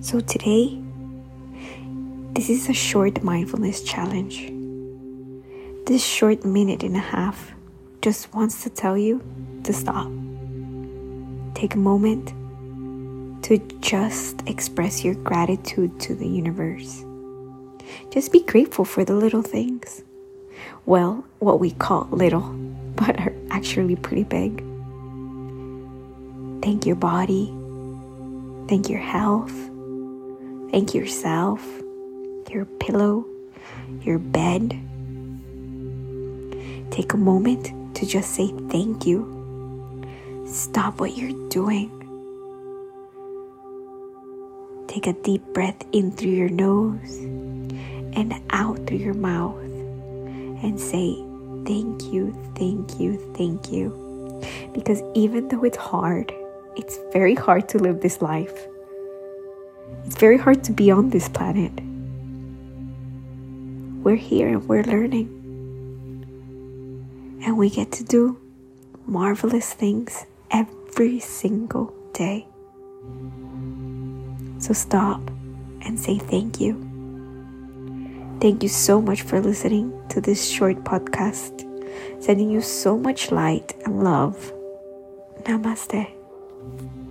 So today, this is a short mindfulness challenge. This short minute and a half just wants to tell you to stop. Take a moment to just express your gratitude to the universe. Just be grateful for the little things. Well, what we call little, but are actually pretty big. Thank your body. Thank your health. Thank yourself, your pillow, your bed. Take a moment to just say thank you. Stop what you're doing. Take a deep breath in through your nose and out through your mouth and say thank you, thank you, thank you. Because even though it's hard, it's very hard to live this life. It's very hard to be on this planet. We're here and we're learning. And we get to do marvelous things every single day. So stop and say thank you. Thank you so much for listening to this short podcast. Sending you so much light and love. Namaste. Thank you.